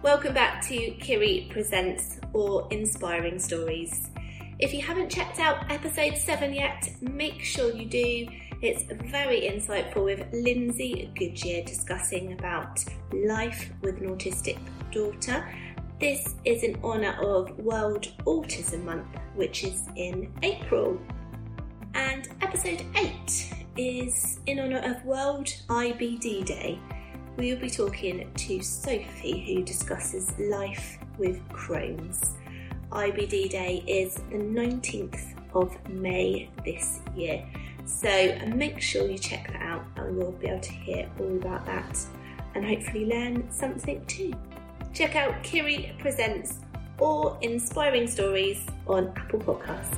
Welcome back to Kiri Presents Awe-Inspiring Stories. If you haven't checked out episode 7 yet, make sure you do. It's very insightful with Lindsay Goodyear discussing about life with an autistic daughter. This is in honour of World Autism Month, which is in April. And episode 8 is in honour of World IBD Day. We will be talking to Sophie, who discusses life with Crohn's. IBD Day is the 19th of May this year. So make sure you check that out and we'll be able to hear all about that and hopefully learn something too. Check out Kiri Presents Awe-Inspiring Stories on Apple Podcasts.